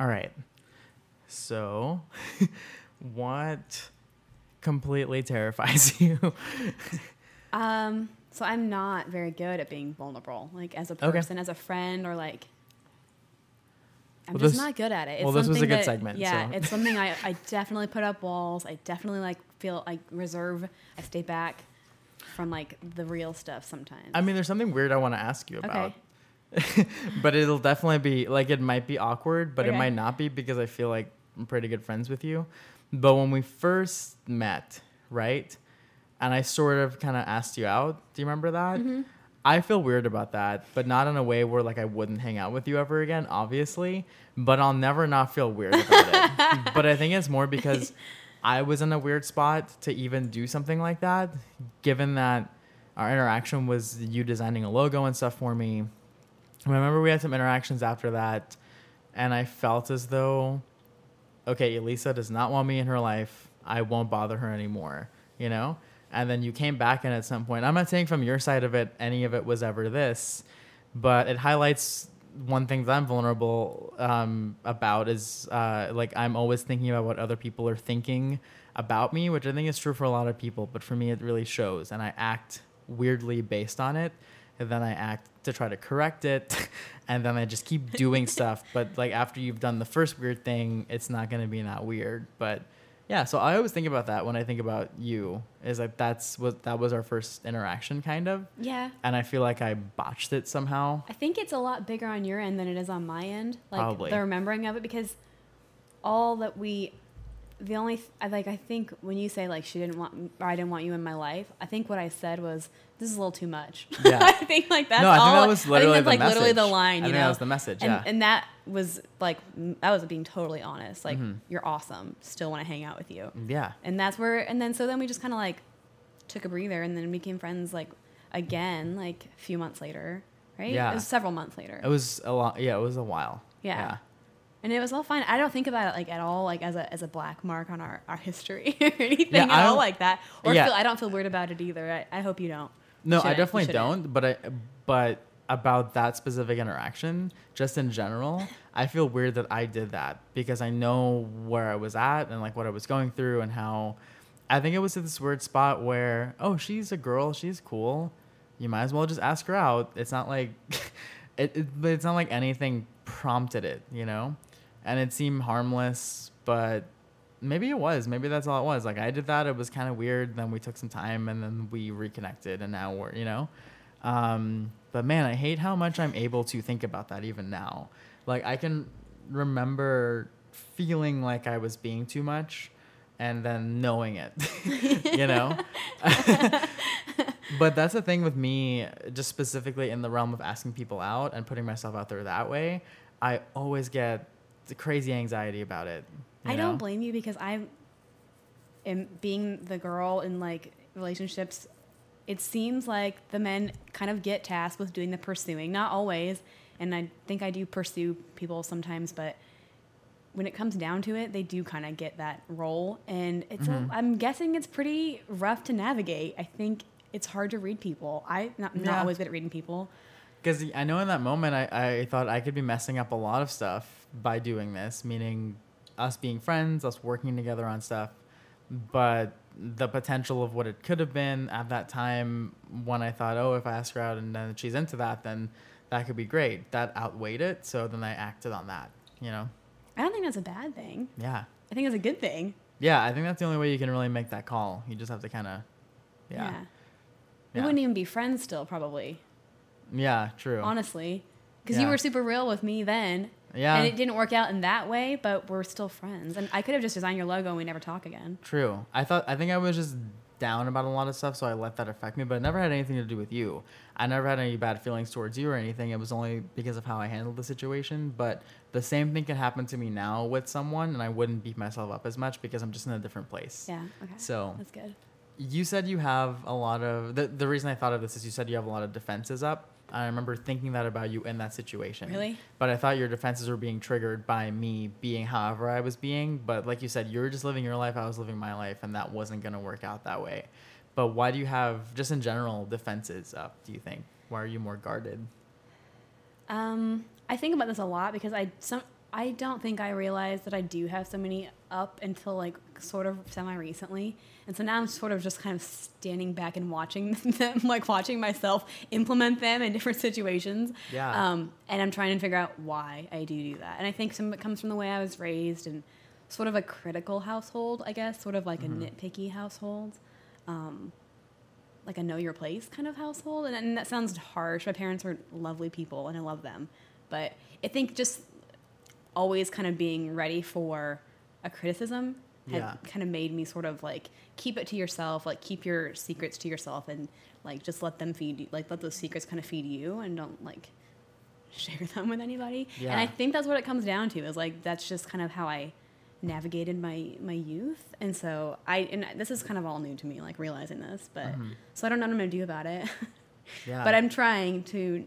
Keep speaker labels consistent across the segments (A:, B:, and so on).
A: All right. So, what completely terrifies you?
B: Um, so I'm not very good at being vulnerable, like as a
A: Okay.
B: person, as a friend, or like. I'm
A: Well,
B: just
A: this-
B: not good at it. It's
A: well, this was a
B: something
A: good
B: that-
A: segment,
B: Yeah,
A: so-
B: it's something I, I definitely put up walls. I definitely like feel like reserve. I stay back from like the real stuff sometimes.
A: I mean, there's something weird I want to ask you about.
B: Okay.
A: but it'll definitely be like it might be awkward, but it might not be because I feel like I'm pretty good friends with you. But when we first met, right? And I sort of kind of asked you out. Do you remember that?
B: Mm-hmm.
A: I feel weird about that, but not in a way where like I wouldn't hang out with you ever again, obviously. But I'll never not feel weird about it. but I think it's more because I was in a weird spot to even do something like that, given that our interaction was you designing a logo and stuff for me. I remember we had some interactions after that, and I felt as though, okay, Elisa does not want me in her life. I won't bother her anymore, you know? And then you came back, and at some point, I'm not saying from your side of it, any of it was ever this, but it highlights one thing that I'm vulnerable um, about is uh, like I'm always thinking about what other people are thinking about me, which I think is true for a lot of people, but for me, it really shows, and I act weirdly based on it and then I act to try to correct it, and then I just keep doing stuff. But like after you've done the first weird thing, it's not gonna be that weird. But yeah, so I always think about that when I think about you. Is like that's what that was our first interaction, kind of,
B: yeah,
A: and I feel like I botched it somehow.
B: I think it's a lot bigger on your end than it is on my end. Like
A: Probably.
B: the remembering of it because all that we the only th- I like I think when you say like she didn't want or I didn't want you in my life, I think what I said was this is a little too much.
A: Yeah.
B: I think like that's
A: no, I think
B: all.
A: that was literally
B: I think
A: the
B: that's like literally the line.
A: I
B: You
A: think
B: know,
A: that was the message.
B: and,
A: yeah.
B: and that was like I was being totally honest. Like
A: Mhm.
B: you're awesome. Still want to hang out with you.
A: yeah.
B: And that's where and then so then we just kind of like took a breather and then became friends like again like a few months later. Right?
A: Yeah.
B: It was several months later.
A: It was a lot. Yeah, it was a while.
B: yeah. Yeah. And it was all fine. I don't think about it like at all, like as a as a black mark on our, our history or anything
A: Yeah,
B: at all like that. Or
A: yeah.
B: feel I don't feel weird about it either. I, I hope you don't.
A: No,
B: You
A: I definitely don't. But I, but about that specific interaction, just in general, I feel weird that I did that because I know where I was at and like what I was going through and how. I think it was at this weird spot where, oh, she's a girl, she's cool. You might as well just ask her out. It's not like, it, it, but it's not like anything prompted it, you know, and it seemed harmless, but maybe it was. Maybe that's all it was. Like I did that. It was kind of weird. Then we took some time and then we reconnected and now we're, you know. Um, but man, I hate how much I'm able to think about that even now. Like I can remember feeling like I was being too much and then knowing it, you know? but that's the thing with me, just specifically in the realm of asking people out and putting myself out there that way. I always get the crazy anxiety about it.
B: I
A: know?
B: don't blame you because I am being the girl in like relationships. It seems like the men kind of get tasked with doing the pursuing, not always. And I think I do pursue people sometimes, but when it comes down to it, they do kind of get that role. And it's,
A: Mhm.
B: a, I'm guessing it's pretty rough to navigate. I think it's hard to read people. I not, not
A: Yeah.
B: always good at reading people.
A: Because I know in that moment, I, I thought I could be messing up a lot of stuff by doing this, meaning us being friends, us working together on stuff. But the potential of what it could have been at that time, when I thought, oh, if I ask her out and then she's into that, then that could be great. That outweighed it. So then I acted on that, you know?
B: I don't think that's a bad thing.
A: Yeah.
B: I think it's a good thing.
A: Yeah. I think that's the only way you can really make that call. You just have to kind of, yeah.
B: Yeah. We
A: Yeah.
B: wouldn't even be friends still, probably.
A: Yeah, true.
B: honestly because you were super real with me then
A: yeah.
B: and it didn't work out in that way but we're still friends and i could have just designed your logo and we never talk again
A: True. I thought I think I was just down about a lot of stuff, so I let that affect me. But it never had anything to do with you. I never had any bad feelings towards you or anything. It was only because of how I handled the situation. But the same thing can happen to me now with someone, and I wouldn't beat myself up as much because I'm just in a different place.
B: yeah okay
A: So
B: that's good
A: you said you have a lot of the the reason I thought of this is you said you have a lot of defenses up. I remember thinking that about you in that situation.
B: Really?
A: But I thought your defenses were being triggered by me being however I was being. But like you said, you were just living your life, I was living my life, and that wasn't gonna work out that way. But why do you have just in general defenses up, do you think? Why are you more guarded?
B: um, i think about this a lot because i some I don't think I realized that I do have so many up until like sort of semi recently. And so now I'm sort of just kind of standing back and watching them, like watching myself implement them in different situations.
A: Yeah.
B: Um, and I'm trying to figure out why I do do that. And I think some of it comes from the way I was raised and sort of a critical household, I guess, sort of like
A: Mhm.
B: a nitpicky household. Um, like a know your place kind of household. And, and that sounds harsh. My parents are lovely people and I love them. But I think just always kind of being ready for a criticism had
A: Yeah.
B: kind of made me sort of like keep it to yourself, like keep your secrets to yourself and like just let them feed you, like let those secrets kind of feed you and don't like share them with anybody. And I think that's what it comes down to is like that's just kind of how I navigated my my youth. And so I and this is kind of all new to me like realizing this, but
A: Mhm.
B: so I don't know what I'm going to do about it.
A: Yeah.
B: but I'm trying to,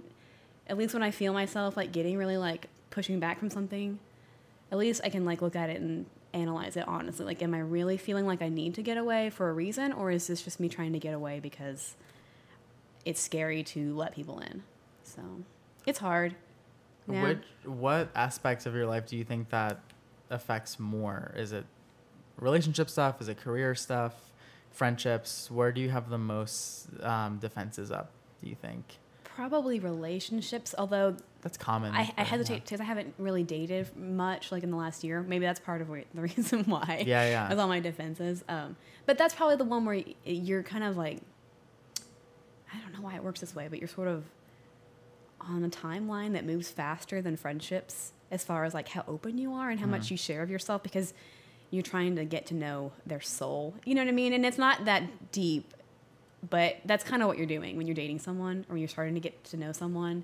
B: at least when I feel myself like getting really like pushing back from something, at least I can like look at it and analyze it honestly. Like, am I really feeling like I need to get away for a reason, or is this just me trying to get away because it's scary to let people in? So it's hard. Yeah.
A: Which what aspects of your life do you think that affects more? Is it relationship stuff? Is it career stuff? Friendships? Where do you have the most um, defenses up? Do you think
B: Probably relationships, although
A: that's common?
B: I, I hesitate because I haven't really dated much like in the last year. Maybe that's part of where, the reason why.
A: Yeah, yeah.
B: With all my defenses. Um, but that's probably the one where you're kind of like, I don't know why it works this way, but you're sort of on a timeline that moves faster than friendships as far as like how open you are and how much
A: Mhm.
B: you share of yourself because you're trying to get to know their soul. You know what I mean? And it's not that deep, but that's kind of what you're doing when you're dating someone or when you're starting to get to know someone.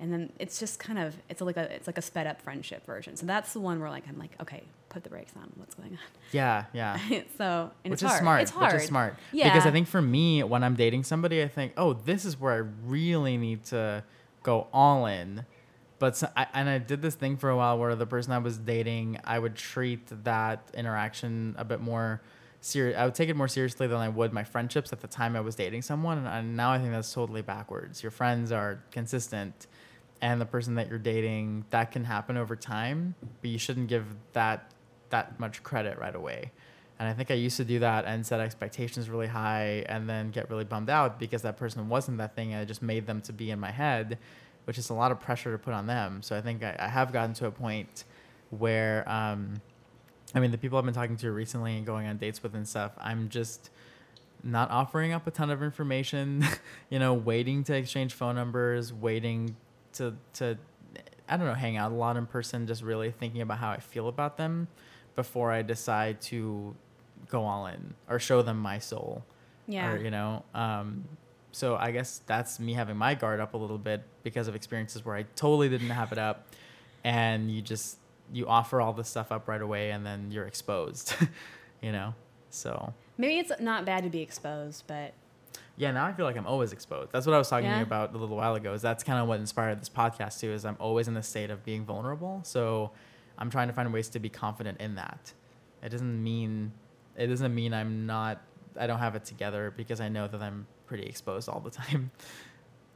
B: And then it's just kind of it's like a it's like a sped up friendship version. So that's the one where like I'm like okay, put the brakes on. What's going
A: on Yeah,
B: yeah. so and
A: which
B: it's
A: is
B: hard.
A: smart.
B: It's hard.
A: Which is smart.
B: Yeah.
A: Because I think for me, when I'm dating somebody, I think, oh, this is where I really need to go all in. But so, I, and I did this thing for a while where the person I was dating, I would treat that interaction a bit more serious. I would take it more seriously than I would my friendships at the time I was dating someone. And, now I think that's totally backwards. Your friends are consistent, and the person that you're dating, that can happen over time, but you shouldn't give that that much credit right away. And I think I used to do that and set expectations really high and then get really bummed out because that person wasn't that thing. I just made them to be in my head, which is a lot of pressure to put on them. So I think I, I have gotten to a point where, um, I mean, the people I've been talking to recently and going on dates with and stuff, I'm just not offering up a ton of information, you know, waiting to exchange phone numbers, waiting to, to, I don't know, hang out a lot in person, just really thinking about how I feel about them before I decide to go all in or show them my soul.
B: Yeah.
A: Or, you know, um, so I guess that's me having my guard up a little bit because of experiences where I totally didn't have it up and you just, you offer all this stuff up right away and then you're exposed, you know? So
B: Maybe it's not bad to be exposed, but
A: yeah, now I feel like I'm always exposed. That's what I was talking to you about a little while ago. Is that's kind of what inspired this podcast too. Is I'm always in the state of being vulnerable. So I'm trying to find ways to be confident in that. It doesn't mean it doesn't mean I'm not. I don't have it together because I know that I'm pretty exposed all the time,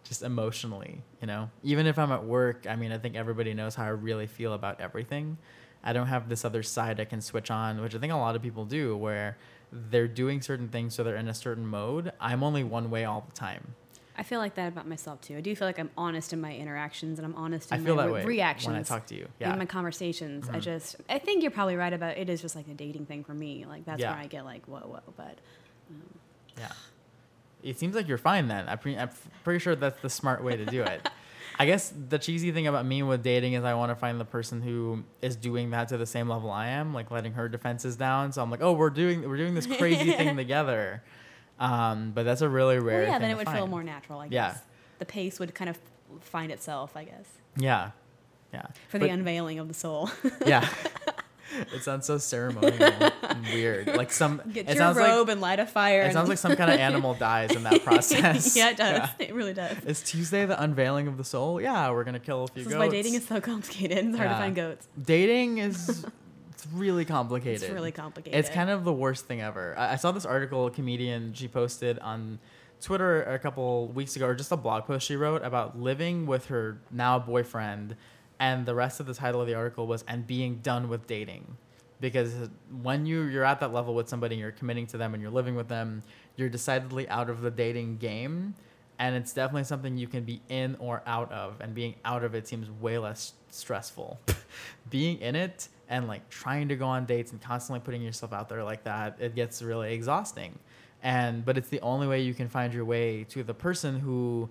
A: just emotionally. You know, even if I'm at work, I mean, I think everybody knows how I really feel about everything. I don't have this other side I can switch on, which I think a lot of people do, where they're doing certain things so they're in a certain mode. I'm only one way all the time.
B: I feel like that about myself too. I do feel like I'm honest in my interactions and I'm honest in
A: I feel
B: my
A: that
B: re-
A: way
B: reactions.
A: when I talk to you. Yeah.
B: In my conversations, I
A: Mhm.
B: just I think you're probably right about it is just like a dating thing for me. Like that's
A: Yeah.
B: where I get like whoa whoa. But
A: yeah. It seems like you're fine then. I'm, pre- I'm pretty sure that's the smart way to do it. I guess the cheesy thing about me with dating is I want to find the person who is doing that to the same level I am, like letting her defenses down. So I'm like, oh, we're doing we're doing this crazy thing together. Um, but that's a really rare.
B: well, yeah,
A: thing
B: then it would feel more natural. I
A: Yeah.
B: guess the pace would kind of find itself. I guess
A: Yeah, yeah.
B: for the unveiling of the soul.
A: yeah. it sounds so ceremonial and weird. Like some.
B: Get
A: it
B: your robe
A: like
B: and light a fire.
A: it
B: and-
A: sounds like some kind of animal dies in that process.
B: yeah, it does. It really does.
A: Is Tuesday the unveiling of the soul? Yeah, we're gonna kill a few
B: This is
A: goats.
B: why dating is so complicated. It's hard
A: Yeah.
B: to find goats.
A: Dating is it's really complicated.
B: It's really complicated.
A: It's kind of the worst thing ever. I, I saw this article a comedian she posted on Twitter a couple weeks ago, or just a blog post she wrote about living with her now boyfriend and the rest of the title of the article was and being done with dating. Because when you you're at that level with somebody and you're committing to them and you're living with them you're decidedly out of the dating game. And it's definitely something you can be in or out of. And being out of it seems way less stressful. Being in it and like trying to go on dates and constantly putting yourself out there like that it gets really exhausting. And but it's the only way you can find your way to the person who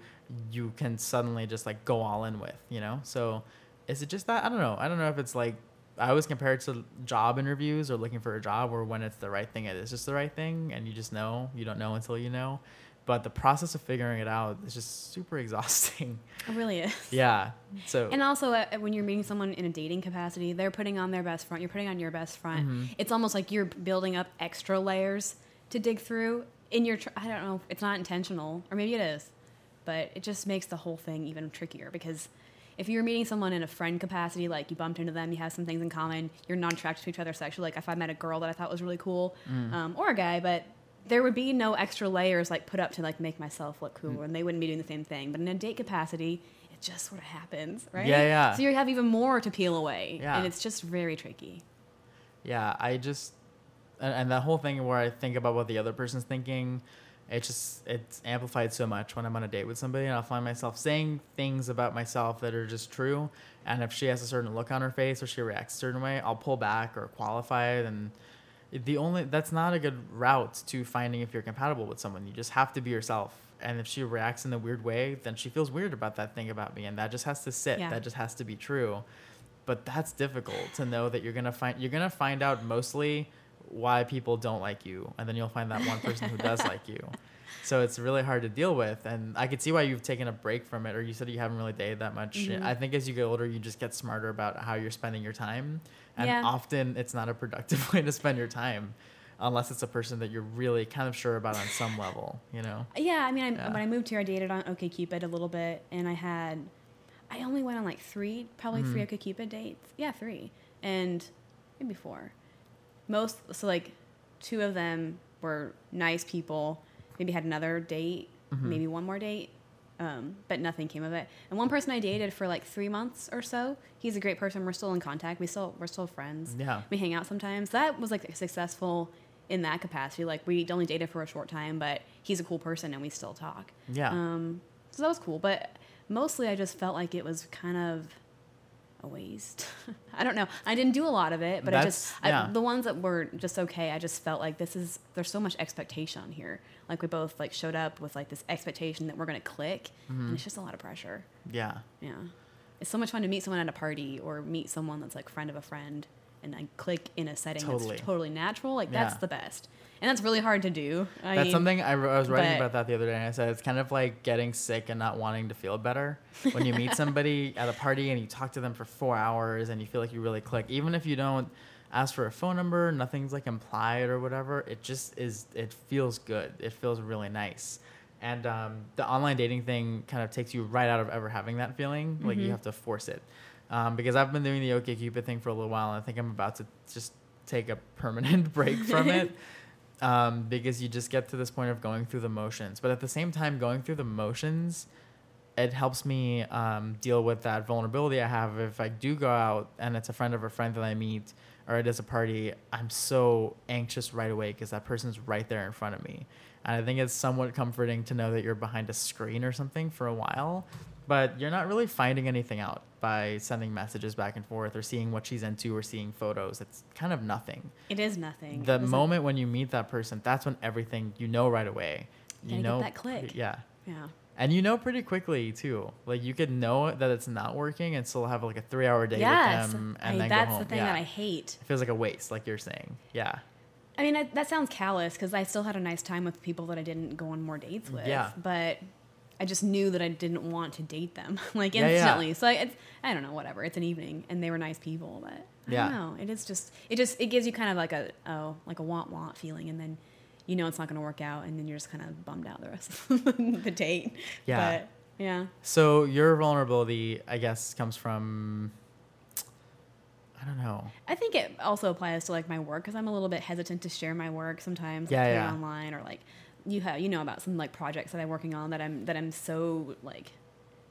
A: you can suddenly just like go all in with you know? So is it just that i don't know i don't know if it's like i always compare it to job interviews or looking for a job or when it's the right thing it is just the right thing and you just know you don't know until you know but the process of figuring it out is just super exhausting
B: It really is.
A: yeah so
B: And also, uh, when you're meeting someone in a dating capacity, they're putting on their best front. You're putting on your best front.
A: Mm-hmm.
B: It's almost like you're building up extra layers to dig through. In your, tr- I don't know, it's not intentional, or maybe it is, but it just makes the whole thing even trickier because if you're meeting someone in a friend capacity, like you bumped into them, you have some things in common, you're not attracted to each other sexually. Like if I met a girl that I thought was really cool,
A: Mm.
B: um, or a guy, but there would be no extra layers like put up to like make myself look
A: Mm.
B: cool, and they wouldn't be doing the same thing. But in a date capacity, it just sort of happens, right?
A: Yeah, yeah.
B: So you have even more to peel away,
A: Yeah.
B: and it's just very tricky.
A: yeah i just and, and that whole thing where i think about what the other person's thinking it just it's amplified so much when i'm on a date with somebody and i'll find myself saying things about myself that are just true. And if she has a certain look on her face or she reacts a certain way i'll pull back or qualify it and the only that's not a good route to finding if you're compatible with someone. You just have to be yourself. And if she reacts in a weird way then she feels weird about that thing about me and that just has to sit.
B: Yeah.
A: that just has to be true. But that's difficult to know that you're gonna find you're gonna find out mostly why people don't like you and then you'll find that one person who does like you so it's really hard to deal with and i could see why you've taken a break from it or you said you haven't really dated that much
B: Mhm.
A: i think as you get older you just get smarter about how you're spending your time and
B: Yeah.
A: often it's not a productive way to spend your time unless it's a person that you're really kind of sure about on some level you know
B: Yeah, I mean, I,
A: Yeah.
B: when I moved here, I dated on OkCupid a little bit, and I had, I only went on like three, probably three
A: Mhm.
B: OkCupid dates. Yeah, three, and maybe four. Most, so like, two of them were nice people. Maybe had another date,
A: Mhm.
B: maybe one more date, um, but nothing came of it. And one person I dated for like three months or so. He's a great person. We're still in contact. We still we're still friends.
A: yeah
B: We hang out sometimes. That was like successful in that capacity. Like we only dated for a short time, but he's a cool person and we still talk.
A: yeah
B: Um, so that was cool. But mostly I just felt like it was kind of a waste. I don't know. I didn't do a lot of it, but I just
A: yeah.
B: I, the ones that were just okay. I just felt like this is there's so much expectation here. Like we both like showed up with like this expectation that we're gonna click,
A: Mm-hmm.
B: and it's just a lot of pressure.
A: yeah
B: Yeah. It's so much fun to meet someone at a party or meet someone that's like friend of a friend and I click in a setting
A: Totally.
B: that's totally natural. Like
A: Yeah.
B: that's the best. And that's really hard to do. I
A: That's
B: mean,
A: something I, I was writing about that the other day, and I said it's kind of like getting sick and not wanting to feel better. When you meet somebody at a party and you talk to them for four hours and you feel like you really click, even if you don't ask for a phone number, nothing's like implied or whatever. It just is. It feels good. It feels really nice. And um, the online dating thing kind of takes you right out of ever having that feeling. Like you
B: Mhm.
A: have to force it. Um, because I've been doing the okay OkCupid thing for a little while, and I think I'm about to just take a permanent break from it um, because you just get to this point of going through the motions. But at the same time, going through the motions, it helps me um, deal with that vulnerability I have. If I do go out and it's a friend of a friend that I meet or it is a party, I'm so anxious right away because that person's right there in front of me. And I think it's somewhat comforting to know that you're behind a screen or something for a while, but you're not really finding anything out by sending messages back and forth or seeing what she's into or seeing photos. It's kind of nothing
B: it is nothing.
A: the moment when you meet that person, that's when everything you know right away.
B: You
A: You
B: gotta get
A: know
B: that click.
A: Yeah.
B: Yeah.
A: And you know pretty quickly too. Like you could know that it's not working and still have like a three hour date
B: Yes.
A: with them and
B: I-
A: then
B: that's
A: go home.
B: the thing
A: yeah.
B: that I hate.
A: It feels like a waste, like you're saying. Yeah.
B: I mean, I, that sounds callous because I still had a nice time with people that I didn't go on more dates with.
A: Yeah.
B: But I just knew that I didn't want to date them like
A: Yeah, yeah.
B: instantly. So I, it's, I don't know, whatever. It's an evening and they were nice people, but I
A: Yeah.
B: don't know. It is just, it just, it gives you kind of like a, oh, like a want want feeling. And then you know it's not going to work out. And then you're just kind of bummed out the rest of the date.
A: Yeah.
B: But yeah.
A: So your vulnerability, I guess, comes from I don't know.
B: I think it also applies to like my work because I'm a little bit hesitant to share my work sometimes,
A: Yeah,
B: like,
A: yeah.
B: online or like you have you know about some like projects that I'm working on that I'm that I'm so like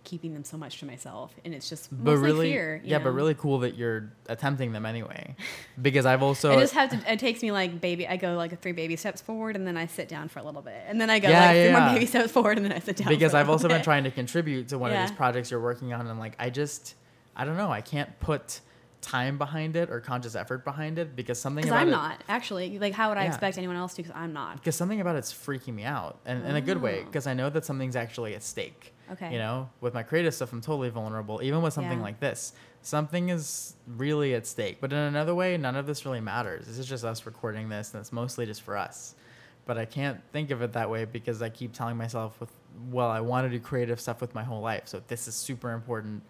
B: keeping them so much to myself, and it's just
A: but really
B: fear.
A: yeah but really cool that you're attempting them anyway because i've also
B: I just have to. It takes me like baby. I go like three baby steps forward, and then I sit down for a little bit, and then I go
A: Yeah,
B: like three
A: yeah,
B: more baby steps forward, and then I sit down.
A: because i've also been trying to contribute to one of these projects you're working on and like i just i don't know i can't put time behind it or conscious effort behind it because something
B: Because
A: about
B: I'm
A: it,
B: not actually like. How would I
A: Yeah.
B: expect anyone else to? Because I'm not.
A: because something about it's freaking me out and in a good way
B: Oh.
A: because i know that something's actually at stake
B: Okay.
A: you know with my creative stuff i'm totally vulnerable even with something
B: Yeah.
A: like this something is really at stake but in another way none of this really matters this is just us recording this and it's mostly just for us but i can't think of it that way because i keep telling myself with well i want to do creative stuff with my whole life so this is super important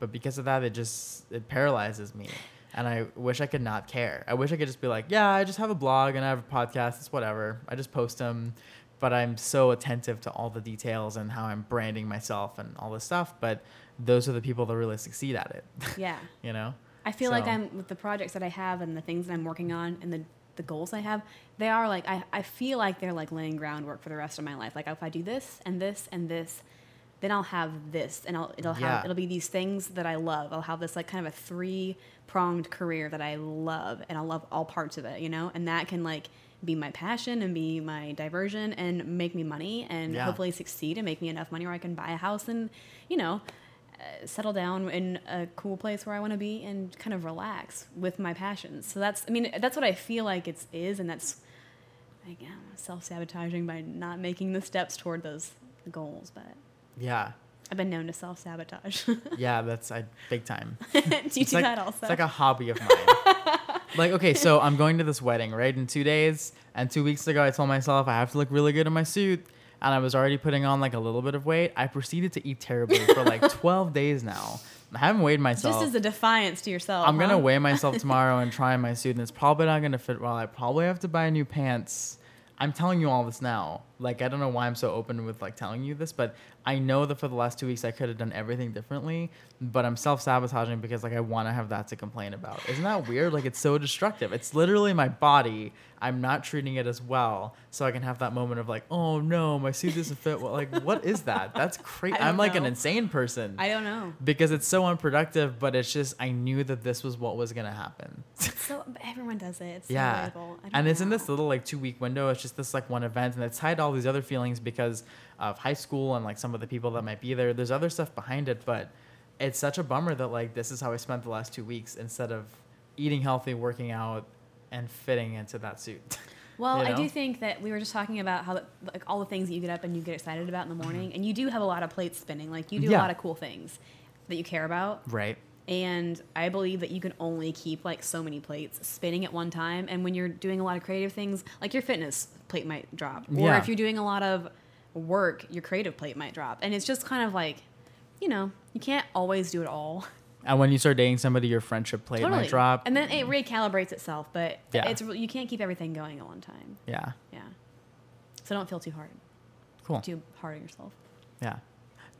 A: but because of that it just it paralyzes me and i wish i could not care i wish i could just be like yeah i just have a blog and i have a podcast it's whatever i just post them but i'm so attentive to all the details and how i'm branding myself and all this stuff but those are the people that really succeed at it
B: Yeah.
A: you know
B: I feel like I'm with the projects that I have and the things that I'm working on and the the goals I have. They are like I, I feel like they're like laying groundwork for the rest of my life. Like if I do this and this and this, then I'll have this and I'll it'll have
A: Yeah.
B: it'll be these things that I love. I'll have this like kind of a three pronged career that I love and I'll love all parts of it, you know? And that can like be my passion and be my diversion and make me money and
A: Yeah.
B: hopefully succeed and make me enough money where I can buy a house and, you know, uh, settle down in a cool place where I want to be and kind of relax with my passions. So that's, I mean, that's what I feel like it's is, and that's, like, yeah, self sabotaging by not making the steps toward those goals. But
A: yeah
B: I've been known to self sabotage.
A: yeah that's i big time
B: do you
A: it's
B: do
A: like,
B: that also?
A: It's like a hobby of mine. like, okay, so I'm going to this wedding, right, in two days. And two weeks ago, I told myself I have to look really good in my suit. And I was already putting on like a little bit of weight. I proceeded to eat terribly for like 12 days now. I haven't weighed myself.
B: Just as a defiance to yourself.
A: I'm gonna weigh myself tomorrow and try my suit, and it's probably not gonna fit well. I probably have to buy new pants. I'm telling you all this now. Like I don't know why I'm so open with like telling you this, but I know that for the last two weeks I could have done everything differently, but I'm self sabotaging because like I want to have that to complain about. Isn't that weird? Like it's so destructive. It's literally my body. I'm not treating it as well, so I can have that moment of like, oh no, my suit doesn't fit well. Like what is that? That's crazy. I'm like an insane person
B: I don't know.
A: because it's so unproductive, but it's just I knew that this was what was gonna happen.
B: So everyone does it. It's
A: yeah,
B: don't
A: and it's in this little like two week window. It's just this like one event, and it's tied all these other feelings because of high school and like some of the people that might be there. There's other stuff behind it, but it's such a bummer that like this is how I spent the last two weeks instead of eating healthy, working out, and fitting into that suit.
B: Well,
A: you
B: I do think that we were just talking about how like all the things that you get up and you get excited about in the morning, mm-hmm. and you do have a lot of plates spinning. Like you do
A: Yeah.
B: a lot of cool things that you care about,
A: right.
B: And I believe that you can only keep like so many plates spinning at one time. And when you're doing a lot of creative things, like your fitness plate might drop, or
A: Yeah.
B: if you're doing a lot of work, your creative plate might drop. And it's just kind of like, you know, you can't always do it all.
A: And when you start dating somebody, your friendship plate might drop.
B: And then it recalibrates itself, but
A: Yeah.
B: it's you can't keep everything going at one time.
A: yeah.
B: Yeah. So don't feel too hard.
A: Cool.
B: Too hard on yourself.
A: Yeah.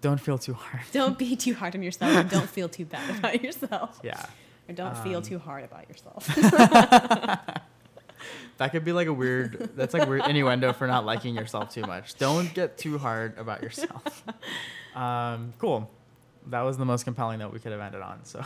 A: Don't feel too hard.
B: Don't be too hard on yourself and don't feel too bad about yourself.
A: Yeah.
B: Or don't feel
A: Um,
B: too hard about yourself.
A: That could be like a weird. That's like weird innuendo for not liking yourself too much. Don't get too hard about yourself. Um, cool. That was the most compelling note we could have ended on. So